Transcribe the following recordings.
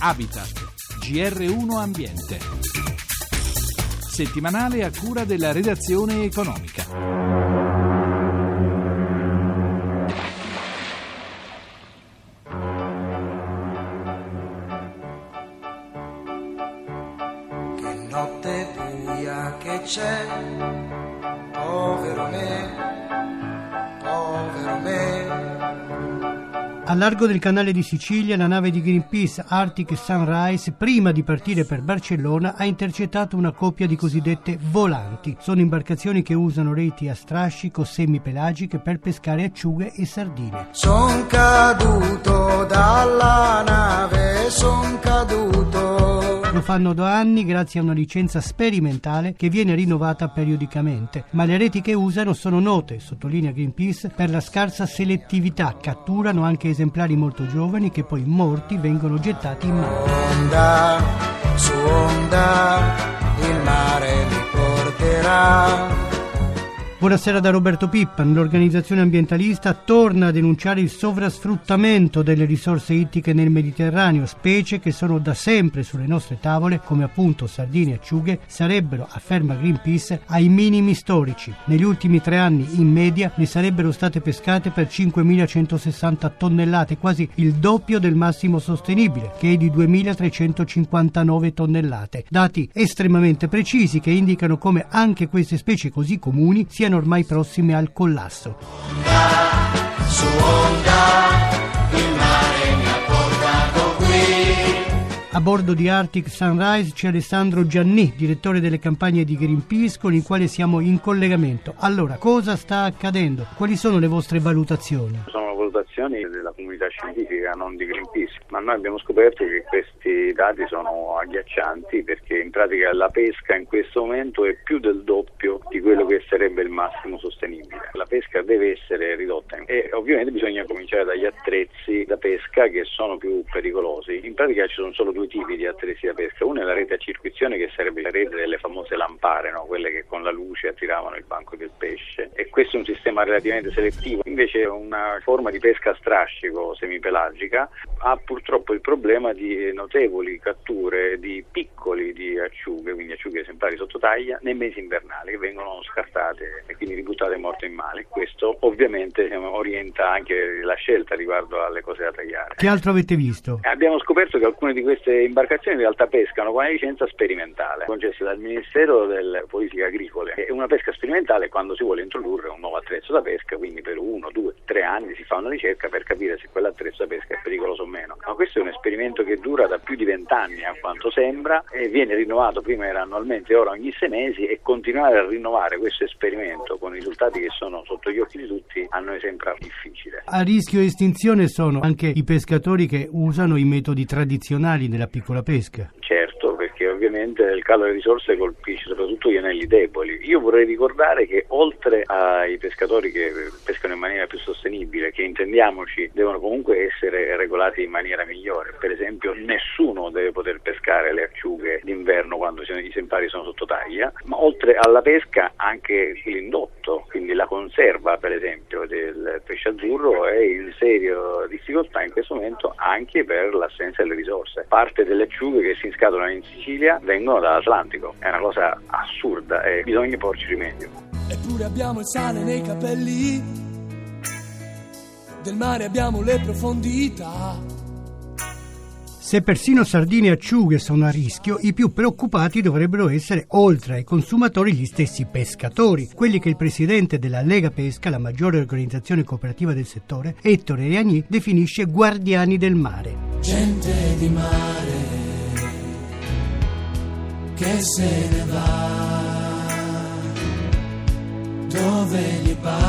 Habitat, GR1 Ambiente. Settimanale a cura della redazione economica. Che notte buia che c'è, povero me, povero me. A largo del canale di Sicilia, la nave di Greenpeace Arctic Sunrise, prima di partire per Barcellona, ha intercettato una coppia di cosiddette volanti. Sono imbarcazioni che usano reti a strascico semipelagiche per pescare acciughe e sardine. Son caduto dalla nave, son caduto. Lo fanno da anni grazie a una licenza sperimentale che viene rinnovata periodicamente, ma le reti che usano sono note, sottolinea Greenpeace, per la scarsa selettività. Catturano anche esemplari molto giovani che poi morti vengono gettati in mare. Onda su onda, il mare mi porterà. Buonasera da Roberto Pippan. L'organizzazione ambientalista torna a denunciare il sovrasfruttamento delle risorse ittiche nel Mediterraneo, specie che sono da sempre sulle nostre tavole, come appunto sardine e acciughe, sarebbero, afferma Greenpeace, ai minimi storici. Negli ultimi tre anni, in media, ne sarebbero state pescate per 5.160 tonnellate, quasi il doppio del massimo sostenibile, che è di 2.359 tonnellate. Dati estremamente precisi che indicano come anche queste specie così comuni siano ormai prossime al collasso. A bordo di Arctic Sunrise c'è Alessandro Gianni, direttore delle campagne di Greenpeace, con il quale siamo in collegamento. Allora, cosa sta accadendo? Quali sono le vostre valutazioni? Sono valutazioni scientifica, non di Greenpeace, ma noi abbiamo scoperto che questi dati sono agghiaccianti perché in pratica la pesca in questo momento è più del doppio di quello che sarebbe il massimo sostenibile. La pesca deve essere ridotta e ovviamente bisogna cominciare dagli attrezzi da pesca che sono più pericolosi. In pratica ci sono solo due tipi di attrezzi da pesca, uno è la rete a circuizione che sarebbe la rete delle famose lampare, no? quelle che con la luce attiravano il banco del pesce e questo è un sistema relativamente selettivo, invece una forma di pesca a strascico semipelagica ha purtroppo il problema di notevoli catture di piccoli di acciughe, quindi acciughe esemplari sotto taglia, nei mesi invernali che vengono scartate e quindi ributtate morte in mare. Questo ovviamente diciamo, orienta anche la scelta riguardo alle cose da tagliare. Che altro avete visto? Abbiamo scoperto che alcune di queste imbarcazioni in realtà pescano con una licenza sperimentale concessa dal Ministero delle Politiche Agricole. È una pesca sperimentale quando si vuole introdurre un nuovo attrezzo da pesca, quindi per uno, due, tre anni si fa una ricerca per capire se quell'attrezzo da pesca è pericoloso o meno. Ma questo è un esperimento che dura da più di vent'anni a quanto sembra e viene rinnovato, prima era annualmente, ora ogni sei mesi e continuare a rinnovare questo esperimento con risultati che sono sotto gli occhi di tutti a noi sembra difficile. A rischio estinzione sono anche i pescatori che usano i metodi tradizionali della piccola pesca. Perché ovviamente il calo delle risorse colpisce soprattutto gli anelli deboli. Io vorrei ricordare che oltre ai pescatori che pescano in maniera più sostenibile, che intendiamoci devono comunque essere regolati in maniera migliore, per esempio nessuno deve poter pescare le acciughe d'inverno quando i esemplari sono sotto taglia, ma oltre alla pesca anche l'indotto, quindi la conserva per esempio del pesce azzurro è in seria difficoltà in questo momento anche per l'assenza delle risorse. Parte delle acciughe che si inscatolano in Sicilia vengono dall'Atlantico, è una cosa assurda e bisogna porci rimedio. Eppure abbiamo il sale nei capelli, del mare abbiamo le profondità. Se persino sardine e acciughe sono a rischio, i più preoccupati dovrebbero essere, oltre ai consumatori, gli stessi pescatori, quelli che il presidente della Lega Pesca, la maggiore organizzazione cooperativa del settore, Ettore Riagni, definisce guardiani del mare. Gente di mare che se ne va. Dove gli pare,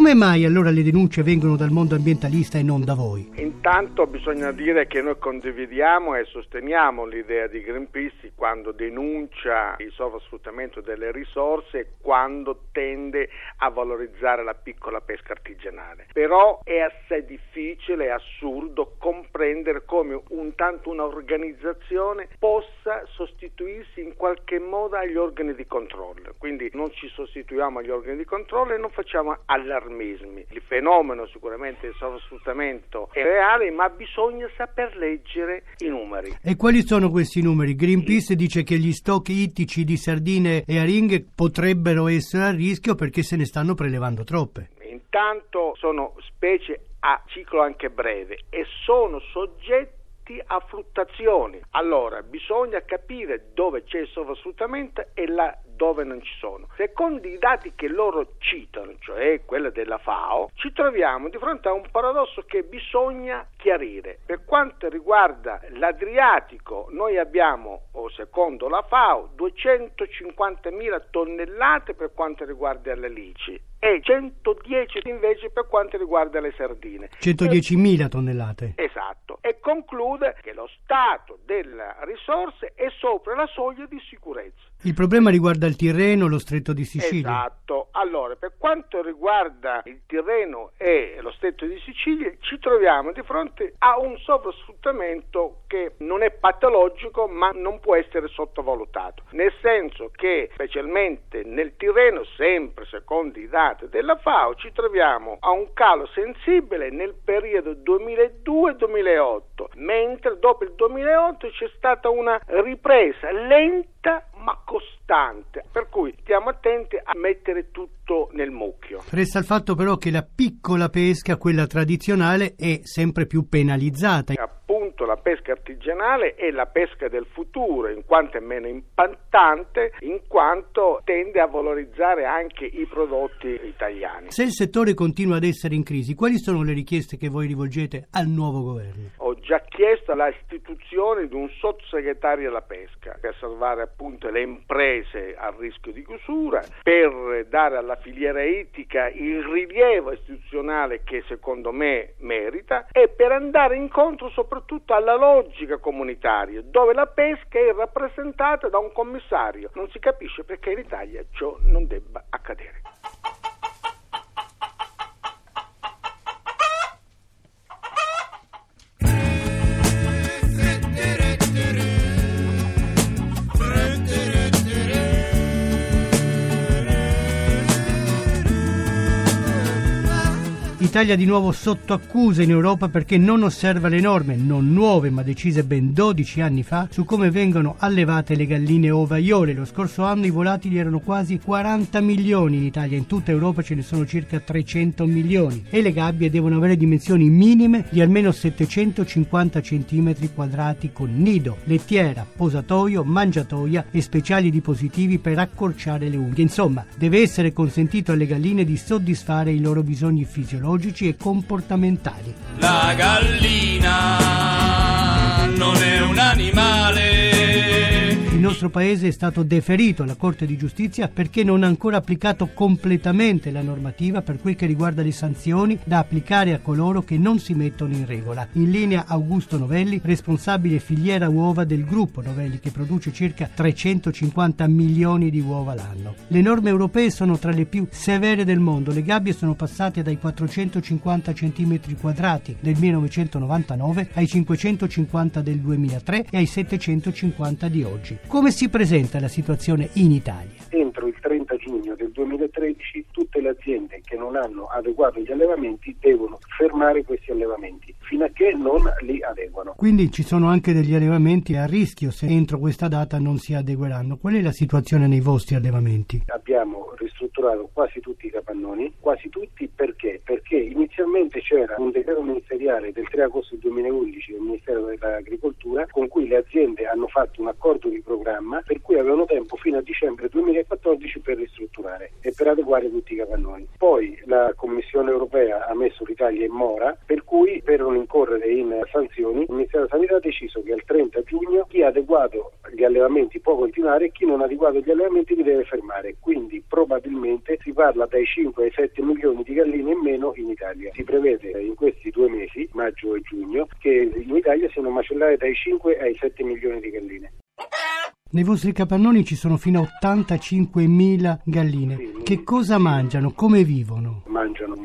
Come mai allora le denunce vengono dal mondo ambientalista e non da voi? Intanto bisogna dire che noi condividiamo e sosteniamo l'idea di Greenpeace quando denuncia il sovrasfruttamento delle risorse, quando tende a valorizzare la piccola pesca artigianale. Però è assai difficile e assurdo comprendere come un tanto un'organizzazione possa sostituirsi in qualche modo agli organi di controllo. Quindi non ci sostituiamo agli organi di controllo e non facciamo allarmismo eufemismi. Il fenomeno sicuramente del sovrasfruttamento è reale, ma bisogna saper leggere i numeri. E quali sono questi numeri? Greenpeace dice che gli stock ittici di sardine e aringhe potrebbero essere a rischio perché se ne stanno prelevando troppe. Intanto sono specie a ciclo anche breve e sono soggetti a fruttazioni. Allora, bisogna capire dove c'è il sovrasfruttamento e là dove non ci sono. Secondo i dati che loro citano, cioè quelli della FAO, ci troviamo di fronte a un paradosso che bisogna chiarire. Per quanto riguarda l'Adriatico, noi abbiamo, secondo la FAO, 250.000 tonnellate per quanto riguarda le lici e 110 invece per quanto riguarda le sardine. 110.000 tonnellate. Esatto. E conclude che lo stato delle risorse è sopra la soglia di sicurezza. Il problema riguarda il Tirreno, lo stretto di Sicilia. Esatto. Allora, per quanto riguarda il Tirreno e lo stretto di Sicilia, ci troviamo di fronte a un sovrasfruttamento che non è patologico, ma non può essere sottovalutato. Nel senso che, specialmente nel Tirreno, sempre secondo i dati della FAO, ci troviamo a un calo sensibile nel periodo 2002-2008, mentre dopo il 2008 c'è stata una ripresa lenta ma costante, per cui stiamo attenti a mettere tutto nel mucchio. Resta il fatto però che la piccola pesca, quella tradizionale, è sempre più penalizzata. Appunto la pesca artigianale è la pesca del futuro, in quanto è meno impattante, in quanto tende a valorizzare anche i prodotti italiani. Se il settore continua ad essere in crisi, quali sono le richieste che voi rivolgete al nuovo governo? Ho già chiesto la istituzione di un sottosegretario alla pesca per salvare appunto le imprese a rischio di chiusura, per dare alla filiera ittica il rilievo istituzionale che secondo me merita e per andare incontro soprattutto alla logica comunitaria, dove la pesca è rappresentata da un commissario. Non si capisce perché in Italia ciò non debba accadere. L'Italia di nuovo sotto accusa in Europa perché non osserva le norme, non nuove ma decise ben 12 anni fa, su come vengono allevate le galline ovaiole. Lo scorso anno i volatili erano quasi 40 milioni in Italia, in tutta Europa ce ne sono circa 300 milioni e le gabbie devono avere dimensioni minime di almeno 750 cm quadrati con nido, lettiera, posatoio, mangiatoia e speciali dispositivi per accorciare le unghie. Insomma, deve essere consentito alle galline di soddisfare i loro bisogni fisiologici e comportamentali. La gallina non è un animale. Nostro paese è stato deferito alla Corte di Giustizia perché non ha ancora applicato completamente la normativa per quel che riguarda le sanzioni da applicare a coloro che non si mettono in regola. In linea Augusto Novelli, responsabile filiera uova del gruppo Novelli che produce circa 350 milioni di uova l'anno. Le norme europee sono tra le più severe del mondo. Le gabbie sono passate dai 450 cm quadrati del 1999 ai 550 del 2003 e ai 750 di oggi. Come si presenta la situazione in Italia? Entro il 30 giugno del 2013 tutte le aziende che non hanno adeguato gli allevamenti devono fermare questi allevamenti fino a che non li adeguano. Quindi ci sono anche degli allevamenti a rischio se entro questa data non si adegueranno. Qual è la situazione nei vostri allevamenti? Abbiamo ristrutturato quasi tutti i capannoni, quasi tutti perché? Perché inizialmente c'era un decreto ministeriale del 3 agosto 2011 del Ministero dell'Agricoltura con cui le aziende hanno fatto un accordo di programma per cui avevano tempo fino a dicembre 2014 per ristrutturare e per adeguare tutti i capannoni. Poi la Commissione europea ha messo l'Italia in mora per cui per non incorrere in sanzioni il Ministero della Sanità ha deciso che al 30 giugno chi ha adeguato gli allevamenti può continuare e chi non ha adeguato gli allevamenti li deve fermare. Quindi probabilmente si parla dai 5 ai 7 milioni di galline in meno in Italia. Si prevede in questi due mesi, maggio e giugno, che in Italia siano macellate dai 5 ai 7 milioni di galline. Nei vostri capannoni ci sono fino a 85.000 galline. Sì. Che cosa mangiano? Come vivono?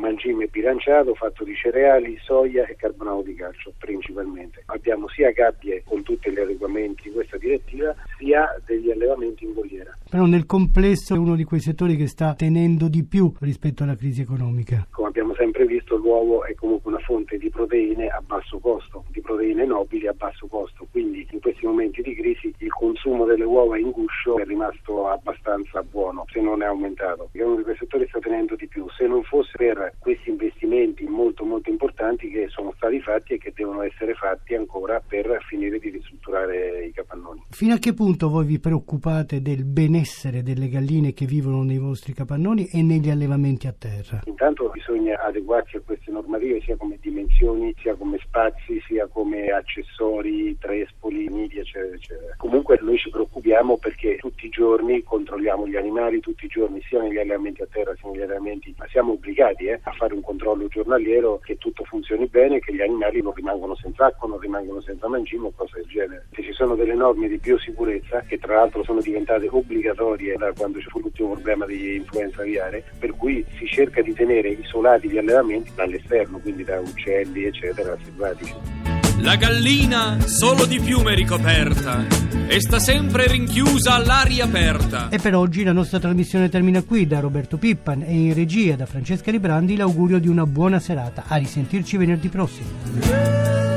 Mangime bilanciato fatto di cereali, soia e carbonato di calcio principalmente. Abbiamo sia gabbie con tutti gli adeguamenti di questa direttiva sia degli allevamenti in voliera. Però nel complesso è uno di quei settori che sta tenendo di più rispetto alla crisi economica. Come abbiamo sempre visto l'uovo è comunque una fonte di proteine a basso costo, di proteine nobili a basso costo, quindi in questi momenti di crisi il consumo delle uova in guscio è rimasto abbastanza buono, se non è aumentato. È uno di quei settori che sta tenendo di più, se non fosse per questi investimenti molto molto importanti che sono stati fatti e che devono essere fatti ancora per finire di ristrutturare i capannoni. Fino a che punto voi vi preoccupate del benessere delle galline che vivono nei vostri capannoni e negli allevamenti a terra? Intanto bisogna adeguarsi a queste normative sia come dimensioni, sia come spazi, sia come accessori, trespoli, nidi, eccetera, eccetera. Comunque noi ci preoccupiamo perché tutti i giorni controlliamo gli animali, tutti i giorni sia negli allevamenti a terra sia negli allevamenti, ma siamo obbligati eh, a fare un controllo giornaliero che tutto funzioni bene, che gli animali non rimangano senza acqua, non rimangono senza mangime o cose del genere. Se ci sono delle norme di biosicurezza che tra l'altro sono diventate obbligatorie da quando ci fu l'ultimo problema di influenza aviare, per cui si cerca di tenere isolati gli allevamenti dall'esterno, quindi da uccelli eccetera selvatici. La gallina solo di piume ricoperta e sta sempre rinchiusa all'aria aperta. E per oggi la nostra trasmissione termina qui. Da Roberto Pippan e in regia da Francesca Librandi l'augurio di una buona serata. A risentirci venerdì prossimo.